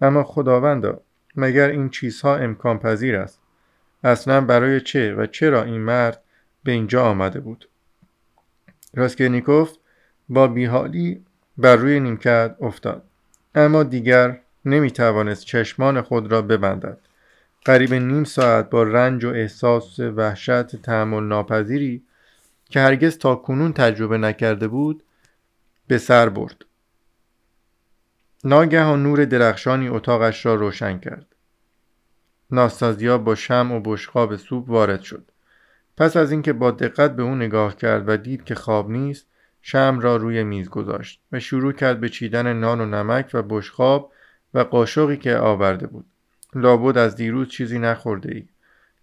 اما خداوندا مگر این چیزها امکان پذیر است؟ اصلا برای چه و چرا این مرد به اینجا آمده بود؟ راسکرنیکوف با بیحالی بر روی نیمکت افتاد. اما دیگر نمی توانست چشمان خود را ببندد. قریب نیم ساعت با رنج و احساس وحشت تحمل ناپذیری که هرگز تا کنون تجربه نکرده بود به سر برد. ناگهان نور درخشانی اتاقش را روشن کرد. ناستازیا با شم و بشقاب سوپ وارد شد. پس از اینکه با دقت به او نگاه کرد و دید که خواب نیست شم را روی میز گذاشت و شروع کرد به چیدن نان و نمک و بشقاب و قاشقی که آورده بود. لابد از دیروز چیزی نخورده ای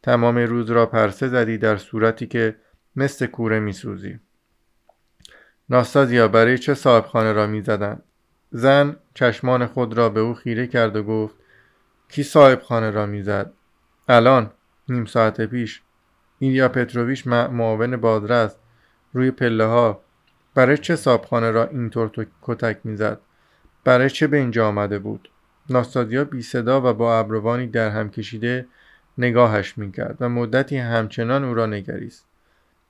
تمام روز را پرسه زدی در صورتی که مثل کوره میسوزی. ناستازیا برای چه صاحبخانه را می‌زدند؟ زن چشمان خود را به او خیره کرد و گفت کی صاحبخانه را می‌زد؟ الان نیم ساعت پیش. ایلیا پتروویچ معاون بادرست روی پله ها. برای چه صابخانه را اینطور کتک می‌زد؟ برای چه به اینجا آمده بود؟ ناستادیا بی صدا و با ابروانی در هم کشیده نگاهش می‌کرد و مدتی همچنان او را نگریست.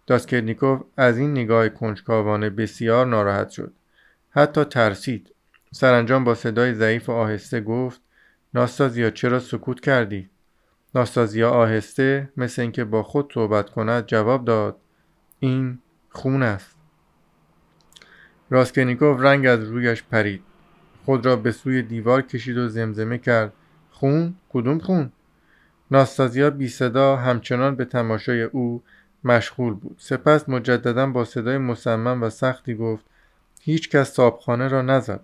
داسکرنیکوف از این نگاه کنجکاوانه بسیار ناراحت شد. حتی ترسید. سرانجام با صدای ضعیف و آهسته گفت ناستازیا چرا سکوت کردی؟ ناستازیا آهسته مثل اینکه با خود صحبت کند جواب داد این خون است. راسکنیکوف رنگ از رویش پرید. خود را به سوی دیوار کشید و زمزمه کرد. خون؟ کدوم خون؟ ناستازیا بی صدا همچنان به تماشای او مشغول بود. سپس مجددا با صدای مصمم و سختی گفت هیچ کس صابخانه را نزد.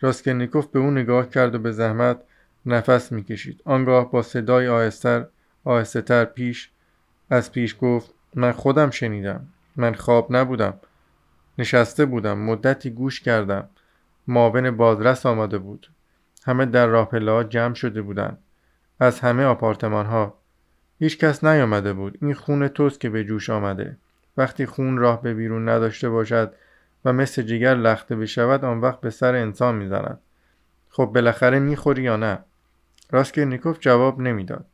راسکنیکوف به او نگاه کرد و به زحمت نفس می‌کشید. آنگاه با صدای آهستر آهسته پیش از پیش گفت من خودم شنیدم. من خواب نبودم. نشسته بودم. مدتی گوش کردم. معاون بازرس آمده بود. همه در راه جمع شده بودند. از همه آپارتمان ها هیچ کس نیامده بود. این خون توست که به جوش آمده. وقتی خون راه به بیرون نداشته باشد و مثل جگر لخته بشود آن وقت به سر انسان می‌زند. خب بالاخره می‌خوری یا نه؟ راسکرنیکوف جواب نمی‌داد.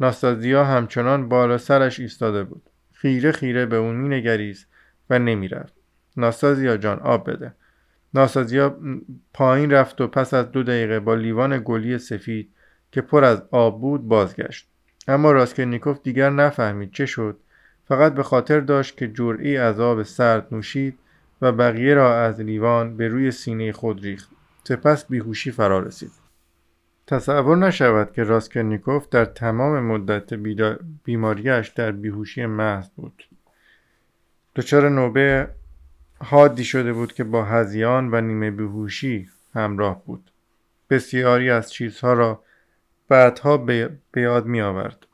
ناستازیا همچنان بالا سرش ایستاده بود. خیره خیره به او می‌نگریست و نمی‌رفت. ناستازیا جان آب بده. ناستازیا پایین رفت و پس از دو دقیقه با لیوان گلی سفید که پر از آب بود بازگشت. اما راسکرنیکوف دیگر نفهمید چه شد. فقط به خاطر داشت که جرعه‌ای از آب سرد نوشید و بقیه را از لیوان به روی سینه خود ریخت. سپس بیهوشی فرا رسید. تصور نشود که راسکرنیکوف در تمام مدت بیماریش در بیهوشی محض بود. دچار نوبه حادی شده بود که با هزیان و نیمه بیهوشی همراه بود. بسیاری از چیزها را بعدها به یاد می آورد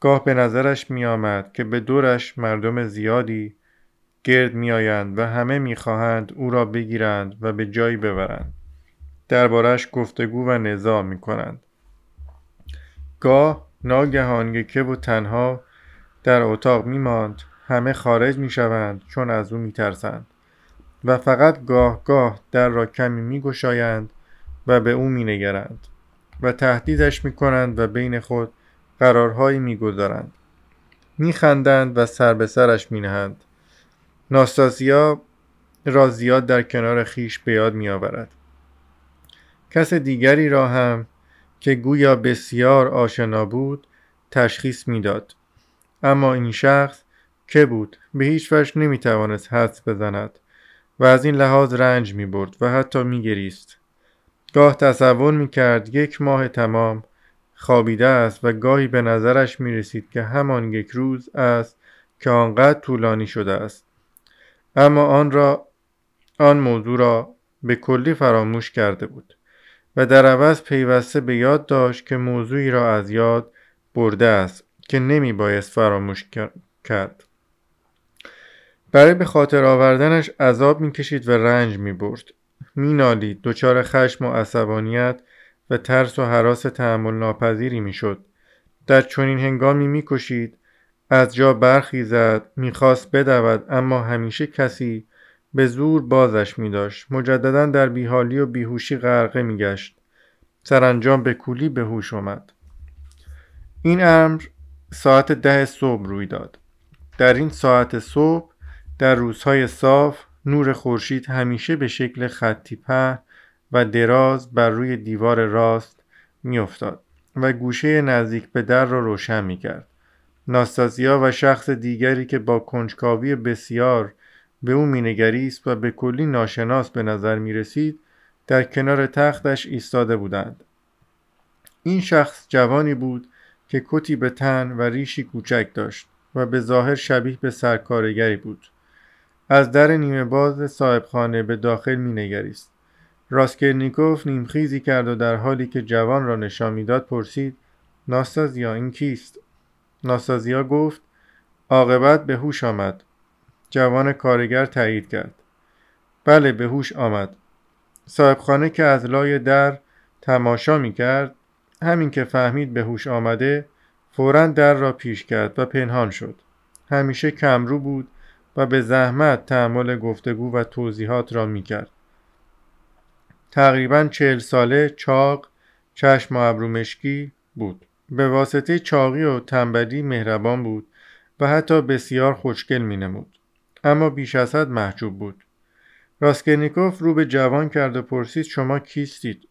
گاه به نظرش می آمد که به دورش مردم زیادی گرد می آیند و همه می خواهند او را بگیرند و به جایی ببرند. دربارش گفتگو و نظام می کنند گاه ناگهان یکه و تنها در اتاق می ماند همه خارج می شوند چون از او می ترسند و فقط گاه گاه در را کمی می گشایند و به او می نگرند و تهدیدش می کنند و بین خود قرارهایی می گذارند می خندند و سر به سرش می نهند ناستاسیا را زیاد در کنار خیش به یاد می آورد کس دیگری را هم که گویا بسیار آشنا بود تشخیص می‌داد اما این شخص که بود به هیچ وجه نمی توانست حدس بزند و از این لحاظ رنج می برد و حتی می گریست. گاه تصور می کرد یک ماه تمام خوابیده است و گاهی به نظرش می رسید که همان یک روز است که آنقدر طولانی شده است. اما آن را آن موضوع را به کلی فراموش کرده بود و در عوض پیوسته به یاد داشت که موضوعی را از یاد برده است که نمی بایست فراموش کرد. برای به خاطر آوردنش عذاب می‌کشید و رنج می‌برد مینالید دچار خشم و عصبانیت و ترس و حراس تحمل ناپذیری می‌شد در چنین هنگامی می‌کشید از جا برخیزد می‌خواست بدود اما همیشه کسی به زور بازش می داشت. مجددا در بیحالی و بیهوشی غرقه می گشت. سرانجام به کولی به هوش آمد. این امر ساعت ده صبح روی داد. در این ساعت صبح در روزهای صاف نور خورشید همیشه به شکل خطی په و دراز بر روی دیوار راست میافتاد و گوشه نزدیک به در را روشن می کرد. ناستازیا و شخص دیگری که با کنجکاوی بسیار به او مینگریست و به کلی ناشناس به نظر می رسید در کنار تختش ایستاده بودند. این شخص جوانی بود که کتی به تن و ریشی کوچک داشت و به ظاهر شبیه به سرکارگری بود. از در نیمه باز صاحبخانه به داخل می نگریست. راسکرنیکوف نیمخیزی کرد و در حالی که جوان را نشان می‌داد پرسید ناستازیا این کیست ناستازیا گفت عاقبت به هوش آمد. جوان کارگر تایید کرد. بله به هوش آمد. صاحبخانه که از لای در تماشا می کرد همین که فهمید به هوش آمده فورا در را پیش کرد و پنهان شد. همیشه کمرو بود و به زحمت تحمل گفتگو و توضیحات را می کرد تقریبا چهل ساله چاق چشم و ابرو مشکی بود. به واسطه چاقی و تنبلی مهربان بود و حتی بسیار خوشگل می نمود. اما بیش از حد محجوب بود. راسکرنیکوف رو به جوان کرد و پرسید شما کیستید؟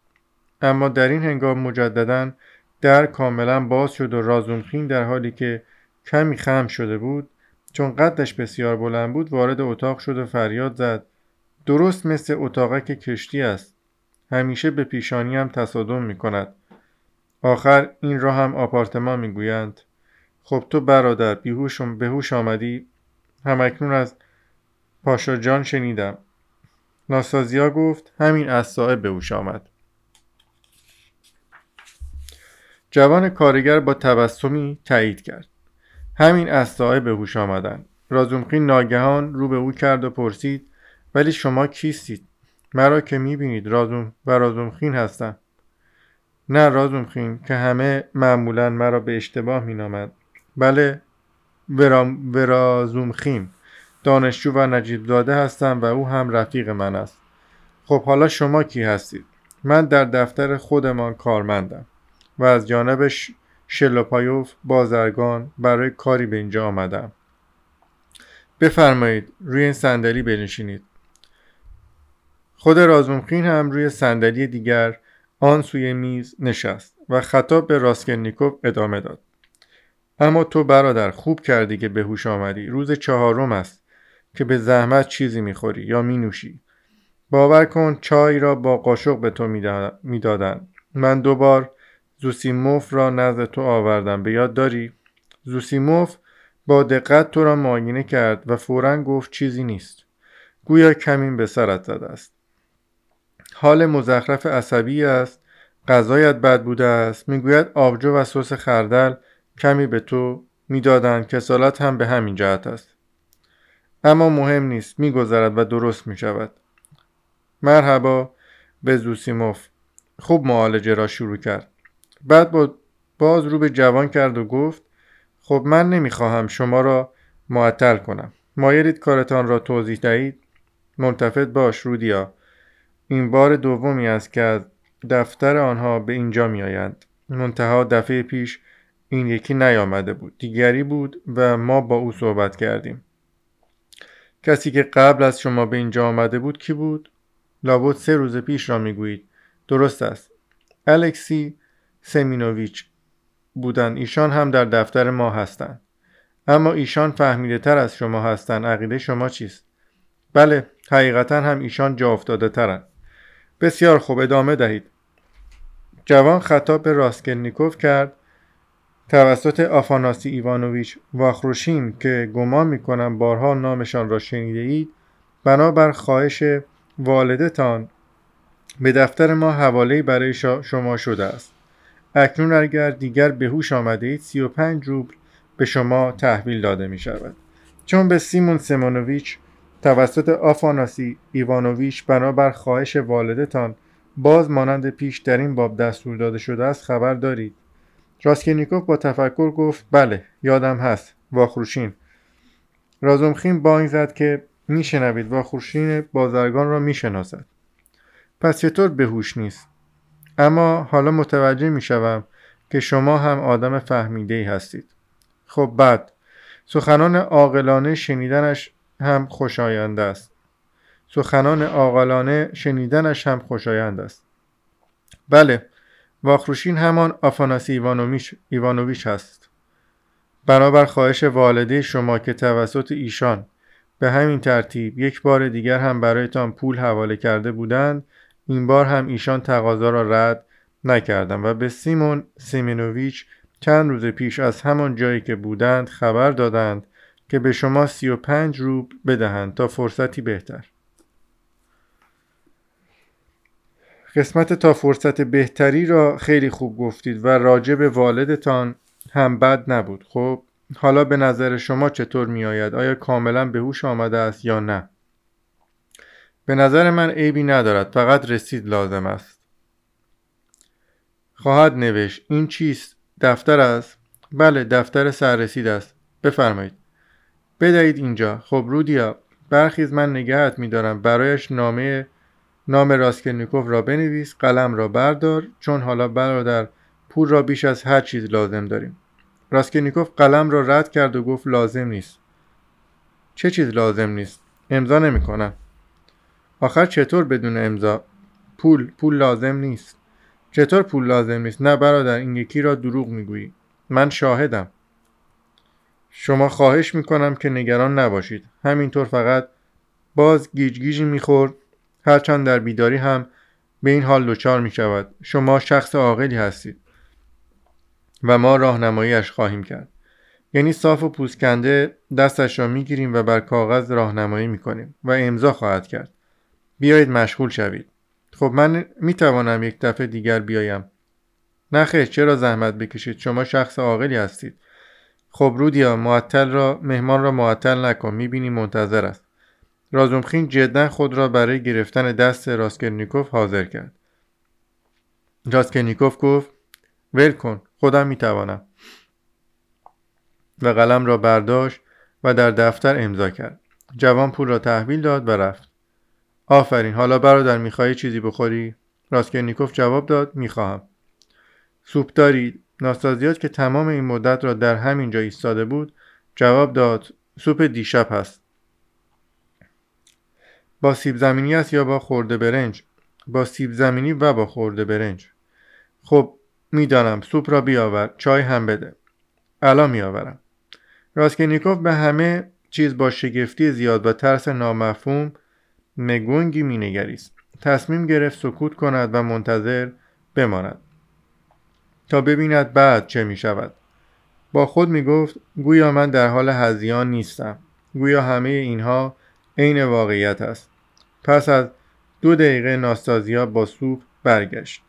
اما در این هنگام مجددا در کاملا باز شد و رازومخین در حالی که کمی خم شده بود چون قدش بسیار بلند بود وارد اتاق شد و فریاد زد درست مثل اتاقک کشتی است همیشه به پیشانی هم تصادم می کند. آخر این را هم آپارتمان می گویند. خب تو برادر بیهوش بهوش آمدی؟ همکنون از پاشا جان شنیدم. ناسازیا گفت همین از صاحب بهوش آمد. جوان کارگر با تبسمی تایید کرد. همین از به هوش آمدن. رازومخین ناگهان رو به او کرد و پرسید ولی شما کیستید؟ مرا که می‌بینید رازوم و رازومخین هستم نه رازومخین که همه معمولا مرا به اشتباه مینامد بله ورام ورازومخین دانشجو و نجیب داده هستم و او هم رفیق من است. خب حالا شما کی هستید؟ من در دفتر خودمان کارمندم و از جانبش شلوپایوف بازرگان برای کاری به اینجا آمدم. بفرمایید روی این صندلی بنشینید. خود رازومخین هم روی صندلی دیگر آن سوی میز نشست و خطاب به راسکلنیکوف ادامه داد. اما تو برادر خوب کردی که به هوش آمدی. روز چهارم است که به زحمت چیزی می‌خوری یا مینوشی. باور کن چای را با قاشق به تو می‌دادن. من دوبار زوسیموف را نزد تو آوردم. به یاد داری؟ زوسیموف با دقت تو را معاینه کرد و فورا گفت چیزی نیست. گویا کمین به سرت زده است. حال مزخرف عصبی است غذایت بد بوده است. می‌گوید آبجو و سس خردل کمی به تو می‌دادند کسالت هم به همین جهت است. اما مهم نیست میگذرد و درست می شود مرحبا به زوسیموف. خوب معالجه را شروع کرد. بعد با باز رو به جوان کرد و گفت خب من نمی‌خواهم شما را معطل کنم. مایلید کارتان را توضیح دهید؟ ملتفت باش رودیا. این بار دومی است که از دفتر آنها به اینجا میآیند. منتها دفعه پیش این یکی نیامده بود. دیگری بود و ما با او صحبت کردیم. کسی که قبل از شما به اینجا آمده بود کی بود؟ لابد سه روز پیش را می‌گویید. درست است. الکسی سمینوویچ بودند ایشان هم در دفتر ما هستند. اما ایشان فهمیده تر از شما هستند. عقیده شما چیست؟ بله حقیقتا هم ایشان جا افتاده ترند. بسیار خوب ادامه دهید. جوان خطاب به راسکلنیکوف کرد توسط آفاناسی ایوانوویچ واخروشین که گمان می‌کنم بارها نامشان را شنیده اید بنابر خواهش والدتان به دفتر ما حواله برای شما شده است. اکنون اگر دیگر به هوش آمده اید 35 روبل به شما تحویل داده می شود چون به سیمون سمونوویچ توسط آفاناسی ایوانوویچ بنابر خواهش والدتان باز مانند پیش در این باب دستور داده شده است خبر دارید. راسکینیکوف با تفکر گفت بله یادم هست. واخروشین. رازومخین بانگ زد که میشنوید و خورشین بازرگان را می‌شناسد. پس چطور بهوش نیست؟ اما حالا متوجه می‌شوم که شما هم آدم فهمیده ای هستید. خب بعد. سخنان عاقلانه شنیدنش هم خوشایند است. سخنان عاقلانه شنیدنش هم خوشایند است. بله واخروشین همان آفاناسی ایوانومیش ایوانوویچ است. بنابر خواهش والده شما که توسط ایشان به همین ترتیب یک بار دیگر هم برایتان پول حواله کرده بودند این بار هم ایشان تقاضا را رد نکردند و به سیمون سیمنوویچ چند روز پیش از همان جایی که بودند خبر دادند که به شما سی و پنج روب بدهند تا فرصتی بهتر قسمت تا فرصت بهتری را خیلی خوب گفتید و راجع به والدتان هم بد نبود خب حالا به نظر شما چطور می آید؟ آیا کاملا به هوش آمده است یا نه؟ به نظر من عیبی ندارد فقط رسید لازم است خواهد نوشت این چیست؟ دفتر است؟ بله دفتر سررسید است بفرمایید بدهید اینجا. خب رودیا برخیز من نگهت میدارم. برایش نامه نام راسکلنیکوف را بنویس قلم را بردار چون حالا برادر پول را بیش از هر چیز لازم داریم. راسکلنیکوف قلم را رد کرد و گفت لازم نیست. چه چیز لازم نیست؟ امضا نمی‌کنم. آخر چطور بدون امضا؟ پول پول لازم نیست. چطور پول لازم نیست؟ نه برادر این یکی را دروغ می‌گویی. من شاهدم. شما خواهش می‌کنم که نگران نباشید. همینطور فقط باز گیج گیجی می‌خورد. هرچند در بیداری هم به این حال دچار می شود شما شخص عاقلی هستید و ما راهنماییش خواهیم کرد. یعنی صاف و پوسکنده دستش را می‌گیریم و بر کاغذ راهنمایی می‌کنیم و امضا خواهد کرد. بیایید مشغول شوید. خب من می توانم یک دفعه دیگر بیایم. نه چرا زحمت بکشید؟ شما شخص عاقلی هستید. خب رودیا معطل را مهمان را معطل نکن می‌بینی منتظر است. رازومخین جدا خود را برای گرفتن دست راسکلنیکوف حاضر کرد. راسکلنیکوف گفت ول کن خودم می‌توانم. و قلم را برداشت و در دفتر امضا کرد. جوان پول را تحویل داد و رفت. آفرین حالا برادر می‌خواهی چیزی بخوری؟ راسکلنیکوف جواب داد می‌خواهم. سوپ دارید ناستازیات که تمام این مدت را در همین جا ایستاده بود جواب داد سوپ دیشب هست. با سیب زمینی است یا با خورده برنج؟ با سیب زمینی و با خورده برنج. خب می‌دانم سوپ را بیاور چای هم بده. الان میآورم. راسکینیکوف به همه چیز با شگفتی زیاد و ترس نامفهوم مگونگی مینگریست. تصمیم گرفت سکوت کند و منتظر بماند. تا ببیند بعد چه می شود با خود می گفت گویا من در حال هزیان نیستم. گویا همه اینها عین واقعیت است. پس از دو دقیقه ناستازیا با سوپ برگشت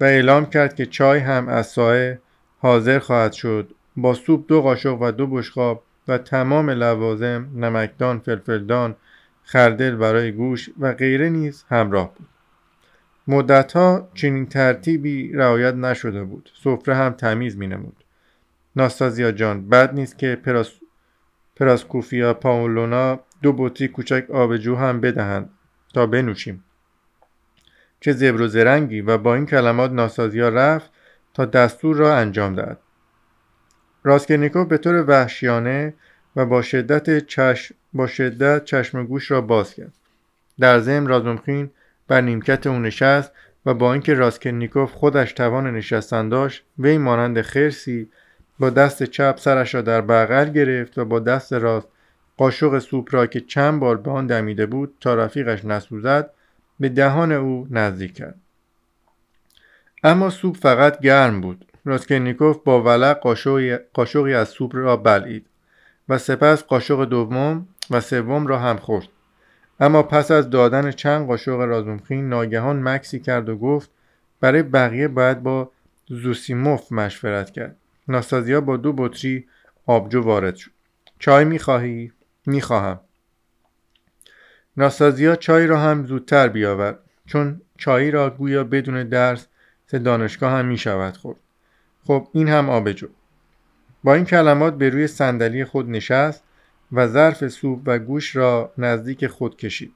و اعلام کرد که چای هم از سایه حاضر خواهد شد. با سوپ دو قاشق و دو بشقاب و تمام لوازم نمکدان فلفلدان خردل برای گوش و غیره نیز همراه بود. مدتها چنین ترتیبی رعایت نشده بود. سفره هم تمیز می نمود ناستازیا جان بد نیست که پراس پراسکوفیا پاولونا دو بطری کوچک آبجو هم بدهند تا بنوشیم. چه زبر و زرنگی و با این کلمات ناستازیا رفت تا دستور را انجام داد راسکلنیکوف به طور وحشیانه و با شدت چشم با شدت چشم گوش را باز کرد. در ضمن رازومخین بر نیمکت او نشست و با اینکه راسکلنیکوف خودش توان نشستن داشت وی مانند خرسی با دست چپ سرش را در بغل گرفت و با دست راست قاشق سوپ را که چند بار به آن دمیده بود تا رفیقش نسوزد به دهان او نزدیک کرد. اما سوپ فقط گرم بود. راسکلنیکوف با ولع قاشقی از سوپ را بلعید و سپس قاشق دوم و سوم را هم خورد. اما پس از دادن چند قاشق رازومخین ناگهان مکسی کرد و گفت برای بقیه باید با زوسیموف مشورت کرد. ناستازیا با دو بطری آبجو وارد شد. چای می‌خواهی؟ می‌خواهم. ناستازیا چای را هم زودتر بیاور چون چایی را گویا بدون درس سه دانشگاه هم می شود خورد. خب این هم آبجو. با این کلمات به روی صندلی خود نشست و ظرف سوپ و گوش را نزدیک خود کشید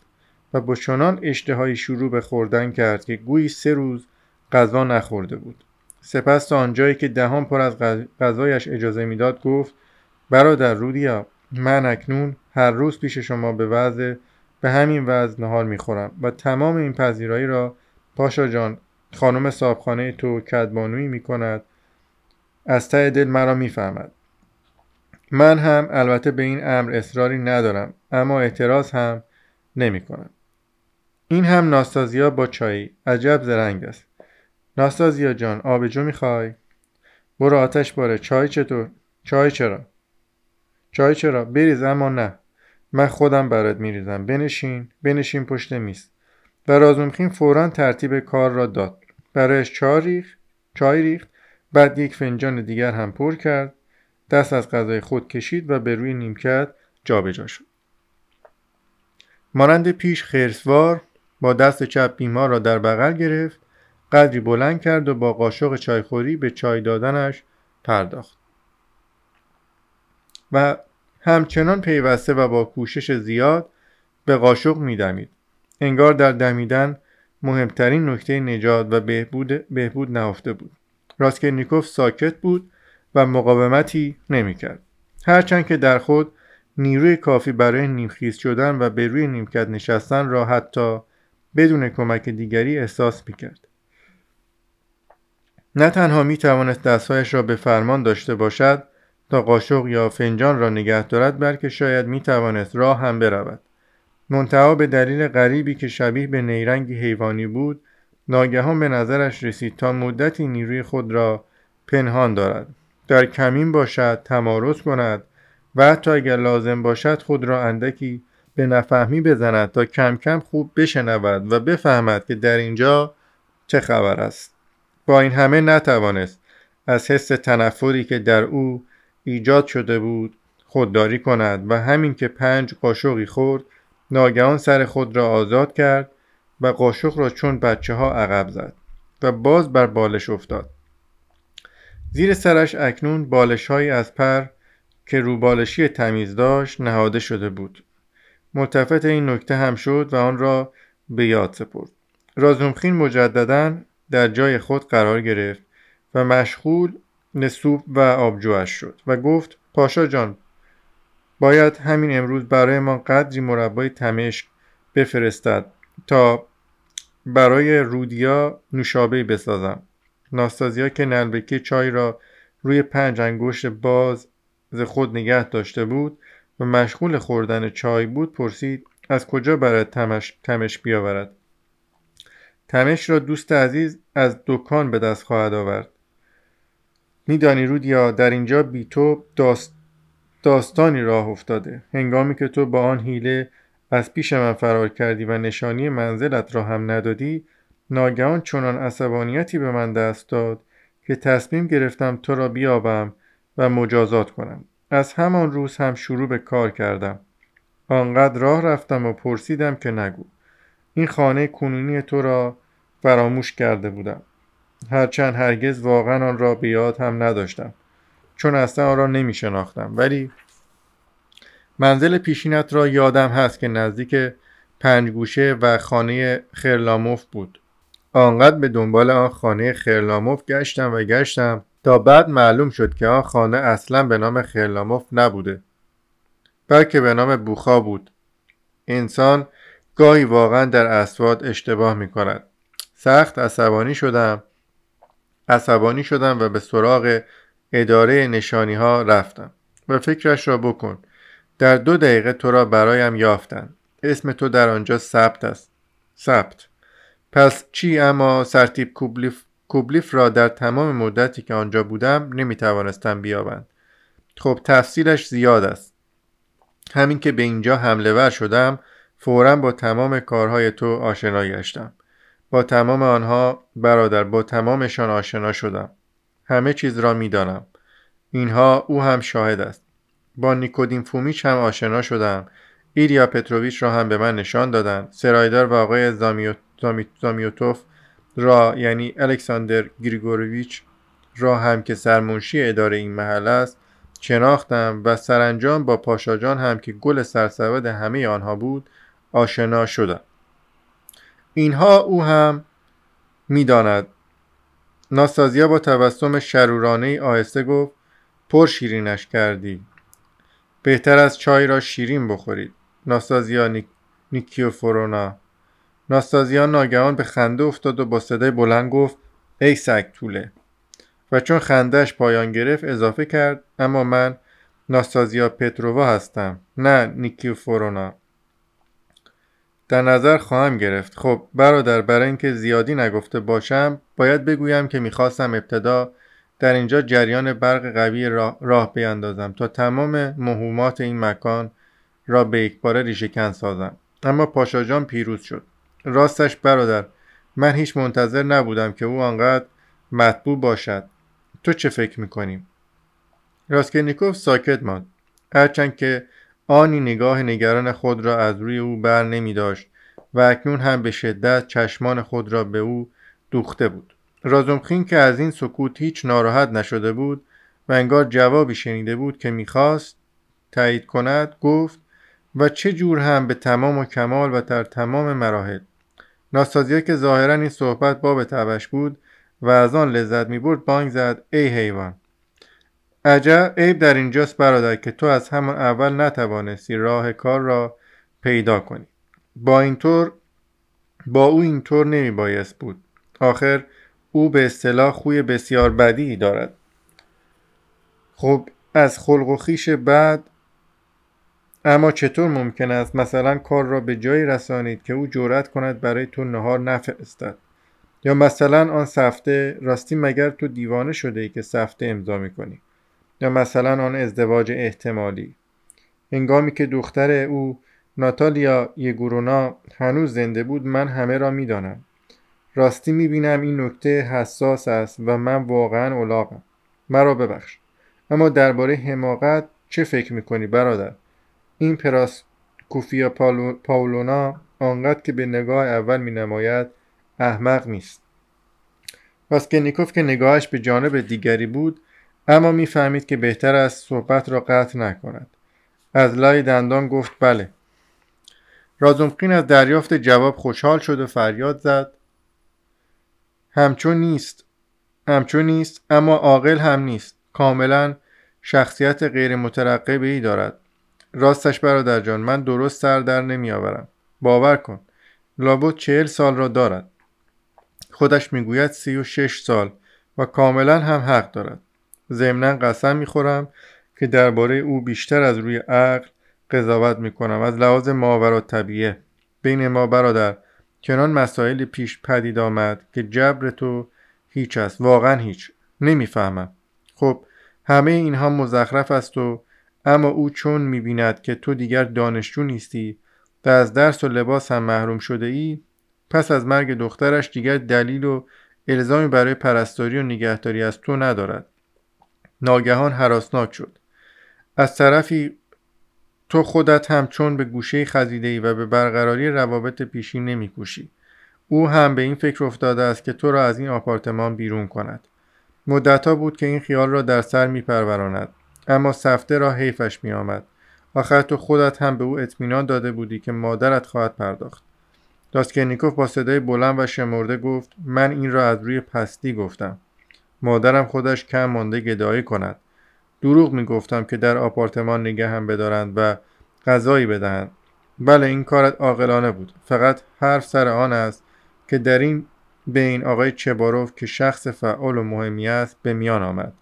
و با چنان اشتهایی شروع به خوردن کرد که گویی سه روز غذا نخورده بود. سپس تا آنجایی که دهان پر از غذایش اجازه می‌داد گفت برادر رودیا من اکنون هر روز پیش شما به وضع به همین وضع نهار می‌خورم و تمام این پذیرایی را پاشا جان خانم صابخانه تو کدبانویی می‌کند از ته دل مرا می‌فهمد. من هم البته به این امر اصراری ندارم اما اعتراض هم نمی کنم. این هم ناستازیا با چای عجب زرنگ است. ناستازیا جان آبجو می‌خوای برو آتش باره چای چطور؟ چای چرا؟ چای چرا؟ بریز اما نه. من خودم برات میریزم. بنشین. بنشین پشت میز. و رازومخین فورا ترتیب کار را داد. برایش چای ریخت. چای ریخت. بعد یک فنجان دیگر هم پر کرد. دست از غذای خود کشید و به روی نیمکت جابجا شد. مانند پیش خرسوار با دست چپ بیمار را در بغل گرفت قدری بلند کرد و با قاشق چایخوری به چای دادنش پرداخت. و همچنان پیوسته و با کوشش زیاد به قاشق میدمید. انگار در دمیدن مهمترین نکته نجات و بهبود, بهبود نهفته بود. راسکلنیکوف ساکت بود و مقاومتی نمی‌کرد. هرچند که در خود نیروی کافی برای نیمخیز شدن و به روی نیمکت نشستن را حتی بدون کمک دیگری احساس می‌کرد. نه تنها می توانست دستهایش را به فرمان داشته باشد تا قاشق یا فنجان را نگه دارد بلکه شاید می توانست راه هم برود. منتها به دلیل غریبی که شبیه به نیرنگی حیوانی بود ناگهان به نظرش رسید تا مدتی نیروی خود را پنهان دارد. در کمین باشد تمارز کند و حتی اگر لازم باشد خود را اندکی به نفهمی بزند تا کم کم خوب بشنود و بفهمد که در اینجا چه خبر است. با این همه نتوانست از حس تنفری که در او ایجاد شده بود خودداری کند و همین که پنج قاشقی خورد ناگهان سر خود را آزاد کرد و قاشق را چون بچه ها عقب زد و باز بر بالش افتاد. زیر سرش اکنون بالش از پر که روبالشی تمیز داشت نهاده شده بود. ملتفت این نکته هم شد و آن را به یاد سپرد. رازومخین مجددا در جای خود قرار گرفت و مشغول نسوب و آبجوش شد و گفت پاشا جان باید همین امروز برای ما قدری مربای تمشک بفرستد تا برای رودیا نوشابه بسازم. ناستازیا که نلبکی چای را روی پنج انگشت باز ز خود نگه داشته بود و مشغول خوردن چای بود پرسید از کجا برای تمش, تمش بیاورد؟ تمش را دوست عزیز از دکان به دست خواهد آورد. میدانی رودیا در اینجا بی تو داست داستانی راه افتاده. هنگامی که تو با آن حیله از پیش من فرار کردی و نشانی منزلت را هم ندادی ناگهان چنان عصبانیتی به من دست داد که تصمیم گرفتم تو را بیابم و مجازات کنم. از همان روز هم شروع به کار کردم. آنقدر راه رفتم و پرسیدم که نگو. این خانه کنونی تو را فراموش کرده بودم. هرچند هرگز واقعا آن را به یاد هم نداشتم. چون اصلا آن را نمی شناختم ولی منزل پیشینت را یادم هست که نزدیک پنجگوشه و خانه خرلاموف بود. آنقدر به دنبال آن خانه خرلاموف گشتم و گشتم تا بعد معلوم شد که آن خانه اصلا به نام خرلاموف نبوده بلکه به نام بوخا بود. انسان گاهی واقعا در اسواد اشتباه می کند سخت عصبانی شدم عصبانی شدم و به سراغ اداره نشانی ها رفتم و فکرش را بکن. در دو دقیقه تو را برایم یافتند اسم تو در آنجا ثبت است. ثبت. پس چی اما سرتیب کوبلیف, کوبلیف را در تمام مدتی که آنجا بودم نمی توانستم بیابند. خب تفصیلش زیاد است. همین که به اینجا حمله ور شدم فورا با تمام کارهای تو آشنا گشتم. با تمام آنها برادر با تمامشان آشنا شدم. همه چیز را می‌دانم. اینها او هم شاهد است. با نیکودیم فومیچ هم آشنا شدم. ایریا پتروویچ را هم به من نشان دادند. سرایدار و آقای زامیوتوف را یعنی الکساندر گریگورویچ را هم که سرمنشی اداره این محل است شناختم و سرانجام با پاشاجان هم که گل سرسود همه آنها بود آشنا شدم اینها او هم می‌داند ناستازیا با تبسم شرورانه آهسته گفت پر شیرینش کردی بهتر از چای را شیرین بخورید ناستازیا نیک... نیکیوفورونا ناستازیا ناگهان به خنده افتاد و با صدای بلند گفت ای سگ طوله. و چون خندهش پایان گرفت اضافه کرد اما من ناستازیا پترووا هستم نه نیکیوفورونا در نظر خواهم گرفت. خب برادر برای اینکه زیادی نگفته باشم باید بگویم که می‌خواستم ابتدا در اینجا جریان برق قوی راه, راه بیندازم تا تمام مهمات این مکان را به یک باره ریشهکن سازم. اما پاشاجان پیروز شد. راستش برادر من هیچ منتظر نبودم که او آنقدر مطبوع باشد. تو چه فکر می‌کنیم راسکلنیکوف ساکت ماند. هرچند که آنی نگاه نگران خود را از روی او بر نمی داشت و اکنون هم به شدت چشمان خود را به او دوخته بود. رازومخین که از این سکوت هیچ ناراحت نشده بود و انگار جوابی شنیده بود که می‌خواست تایید کند گفت و چه جور هم به تمام و کمال و در تمام مراحل؟ ناستازیا که ظاهرا این صحبت باب تبش بود و از آن لذت می‌برد بانگ زد ای حیوان عجب عیب در اینجاست برادر که تو از همان اول نتوانستی راه کار را پیدا کنی. با اینطور با او اینطور نمی بایست بود. آخر او به اصطلاح خوی بسیار بدی دارد. خب از خلق و خیش بعد اما چطور ممکن است مثلا کار را به جایی رسانید که او جرأت کند برای تو نهار نفرستد؟ یا مثلا آن سفته راستی مگر تو دیوانه شده ای که سفته امضا می‌کنی؟ یا مثلا آن ازدواج احتمالی؟ هنگامی که دختر او ناتالیا یگورونا هنوز زنده بود من همه را می‌دانم. راستی می‌بینم این نکته حساس است و من واقعا اولاغم مرا ببخش. اما درباره حماقت چه فکر می‌کنی برادر؟ این پراس کوفیا پاولونا آنقدر که به نگاه اول مینماید احمق نیست. راسکلنیکوف که نگاهش به جانب دیگری بود اما می‌فهمید که بهتر است صحبت را قطع نکند. از لای دندان گفت بله. رازومقین از دریافت جواب خوشحال شد و فریاد زد همچون نیست همچون نیست اما عاقل هم نیست. کاملا شخصیت غیر مترقبه ای دارد. راستش برادر جان من درست سر در نمی آورم باور کن لابد چهل سال را دارد. خودش می‌گوید سی و شش سال و کاملا هم حق دارد. ضمنا قسم می‌خورم که درباره او بیشتر از روی عقل قضاوت می‌کنم. از لحاظ ماورا طبیعه بین ما برادر چنان مسائل پیش پدید آمد که جبر تو هیچ است. واقعا هیچ. نمی‌فهمم. خب همه اینها مزخرف است و اما او چون می‌بیند که تو دیگر دانشجو نیستی و از درس و لباس هم محروم شده ای پس از مرگ دخترش دیگر دلیل و الزامی برای پرستاری و نگهداری از تو ندارد. ناگهان حراسناک شد. از طرفی تو خودت هم چون به گوشه خزیده ای و به برقراری روابط پیشی نمیکوشی. او هم به این فکر افتاده است که تو را از این آپارتمان بیرون کند. مدتها بود که این خیال را در سر میپروراند. اما سفته را حیفش میآمد. آخر تو خودت هم به او اطمینان داده بودی که مادرت خواهد پرداخت. داسکرنیکوف با صدای بلند و شمرده گفت من این را از روی پستی گفتم. مادرم خودش کم مانده گدایی کند. دروغ می گفتم که در آپارتمان نگه هم بدارند و غذایی بدهند. بله این کارت عاقلانه بود. فقط حرف سر آن است که در این بین آقای چباروف که شخص فعال و مهمی است به میان آمد.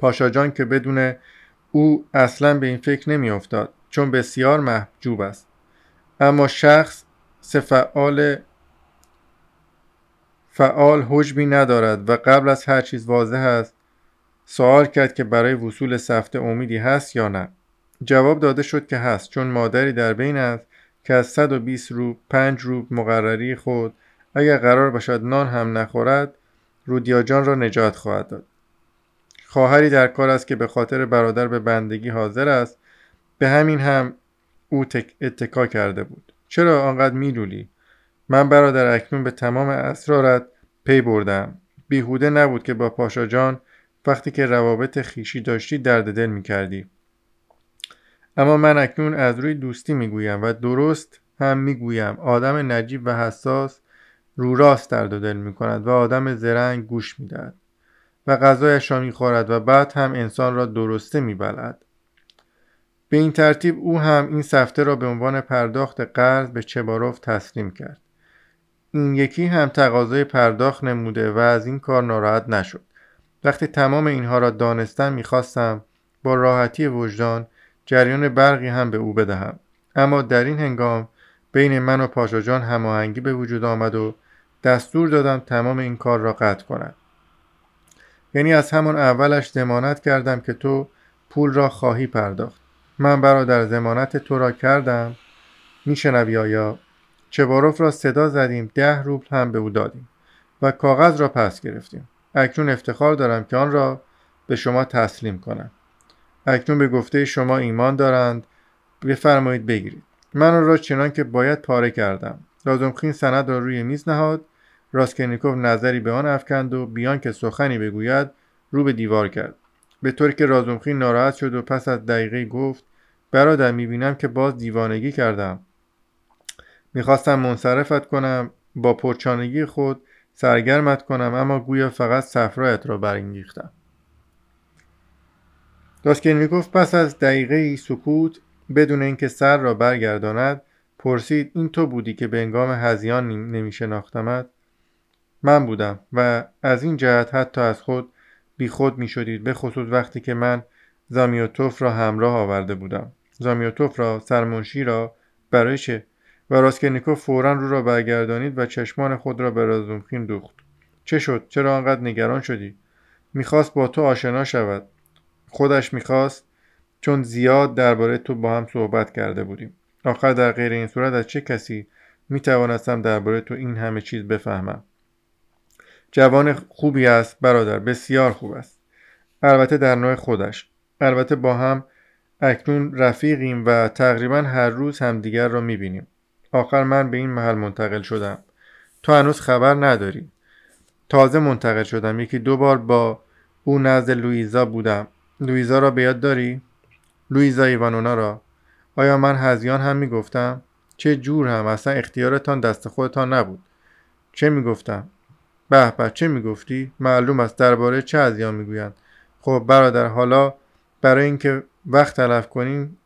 پاشا جان که بدون او اصلا به این فکر نمی افتاد چون بسیار محجوب است. اما شخص فعال فعال حجبی ندارد و قبل از هر چیز واضح است سوال کرد که برای وصول سفته امیدی هست یا نه. جواب داده شد که هست چون مادری در بین است که از 120 روب 5 روب مقرری خود اگر قرار باشد نان هم نخورد رودیاجان را نجات خواهد داد. خواهری در کار است که به خاطر برادر به بندگی حاضر است به همین هم او اتکا کرده بود. چرا آنقدر میلولی؟ من برادر اکنون به تمام اسرارت پی بردم. بیهوده نبود که با پاشا جان وقتی که روابط خیشی داشتی درد دل می‌کردی. اما من اکنون از روی دوستی می‌گویم و درست هم می‌گویم. آدم نجیب و حساس رو راست درد دل می‌کند و آدم زرنگ گوش می‌دهد. و غذایش را می‌خورد و بعد هم انسان را درسته میبلد به این ترتیب او هم این سفته را به عنوان پرداخت قرض به چباروف تسلیم کرد. این یکی هم تقاضای پرداخت نموده و از این کار ناراحت نشد. وقتی تمام اینها را دانستم می‌خواستم با راحتی وجدان جریان برقی هم به او بدهم. اما در این هنگام بین من و پاشا جان هماهنگی به وجود آمد و دستور دادم تمام این کار را قطع کند یعنی از همان اولش زمانت کردم که تو پول را خواهی پرداخت. من برادر زمانت تو را کردم. میشنوی آیا؟ چباروف را صدا زدیم ده روبل هم به او دادیم و کاغذ را پس گرفتیم. اکنون افتخار دارم که آن را به شما تسلیم کنم. اکنون به گفته شما ایمان دارند. بفرمایید بگیرید. من آن را چنان که باید پاره کردم. رازمخین سند را روی میز نهاد. راسکنیکوف نظری به آن افکند و بیان که سخنی بگوید رو به دیوار کرد. به طوری که رازمخین ناراحت شد و پس از دقیقه گفت برادر می‌بینم که باز دیوانگی کردم. می‌خواستم منصرفت کنم با پرچانگی خود سرگرمت کنم اما گویا فقط صفرایت را برانگیختم. راسکلنیکوف پس از دقیقه سکوت بدون اینکه سر را برگرداند پرسید این تو بودی که به هزیان نمیشناختمت؟ من بودم و از این جهت حتی از خود بی خود می شدید به خصوص وقتی که من زامیوتوف را همراه آورده بودم. زامیوتوف را سرمنشی را برای چه و راسکلنیکوف فورا رو را برگردانید و چشمان خود را به رازومخین دوخت. چه شد؟ چرا آنقدر نگران شدی؟ می‌خواست با تو آشنا شود. خودش می‌خواست چون زیاد درباره تو با هم صحبت کرده بودیم. آخر در غیر این صورت از چه کسی می‌توانستم درباره تو این همه چیز بفهمم؟ جوان خوبی است برادر بسیار خوب است. البته در نوع خودش. البته با هم اکنون رفیقیم و تقریبا هر روز همدیگر را می‌بینیم. آخر من به این محل منتقل شدم. تو هنوز خبر نداری. تازه منتقل شدم. یکی دو بار با او نزد لویزا بودم. لویزا را به یاد داری؟ لویزا ایوانونا را. آیا من هزیان هم می‌گفتم؟ چه جور هم؟ اصلا اختیارتان دست خودتان نبود. چه می‌گفتم؟ به به چه می‌گفتی؟ معلوم است درباره چه هزیان می‌گویند. خب برادر حالا برای اینکه وقت تلف کنیم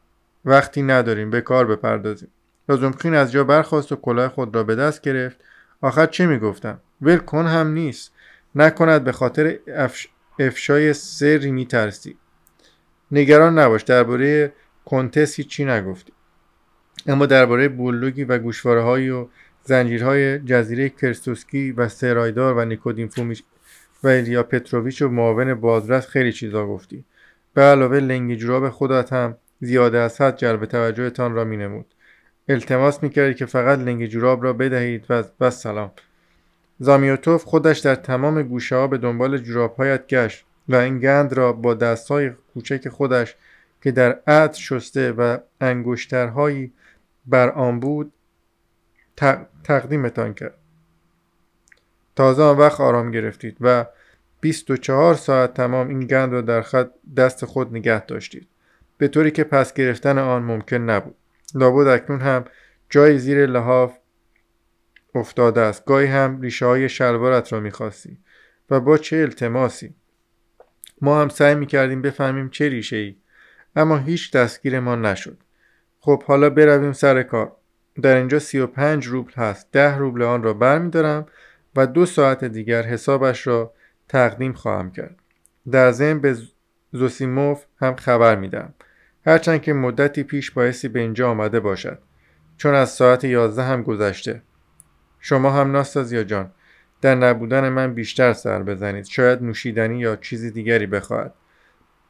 وقتی نداریم به کار بپردازیم. رازمخین از جا برخواست و کلاه خود را به دست گرفت. آخر چه می‌گفتم؟ ول کن هم نیست. نکند به خاطر افش... افشای سری میترسی. نگران نباش درباره کنتس هیچی نگفتی. اما درباره بولوگی و گوشواره و زنجیرهای جزیره کرستوسکی و سرایدار و نیکودیم فومیش و ایلیا پتروویچ و معاون بازرس خیلی چیزا گفتی. به علاوه لنگ جوراب خودت هم زیاده از حد جلب توجهتان را مینمود. التماس می‌کردی که فقط لنگ جوراب را بدهید و بس سلام. زامیوتوف خودش در تمام گوشه ها به دنبال جورابهایت گشت و این گند را با دستهای کوچک خودش که در عطر شسته و انگشترهایی بر آن بود تقدیمتان کرد. تازه آن وقت آرام گرفتید و 24 ساعت تمام این گند را در خط دست خود نگه داشتید. به طوری که پس گرفتن آن ممکن نبود. لابد اکنون هم جای زیر لحاف افتاده است. گاهی هم ریشه های شلوارت را می‌خواستی و با چه التماسی. ما هم سعی می‌کردیم بفهمیم چه ریشه ای اما هیچ دستگیر ما نشد. خب حالا برویم سر کار. در اینجا سی و پنج روبل هست. ده روبل آن را برمیدارم و دو ساعت دیگر حسابش را تقدیم خواهم کرد. در ضمن به زوسیموف هم خبر میدم هرچند که مدتی پیش بایستی به اینجا آمده باشد. چون از ساعت یازده هم گذشته. شما هم ناستازیا جان. در نبودن من بیشتر سر بزنید. شاید نوشیدنی یا چیزی دیگری بخواهد.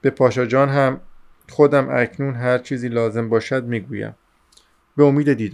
به پاشا جان هم خودم اکنون هر چیزی لازم باشد می‌گویم. 被我見ててい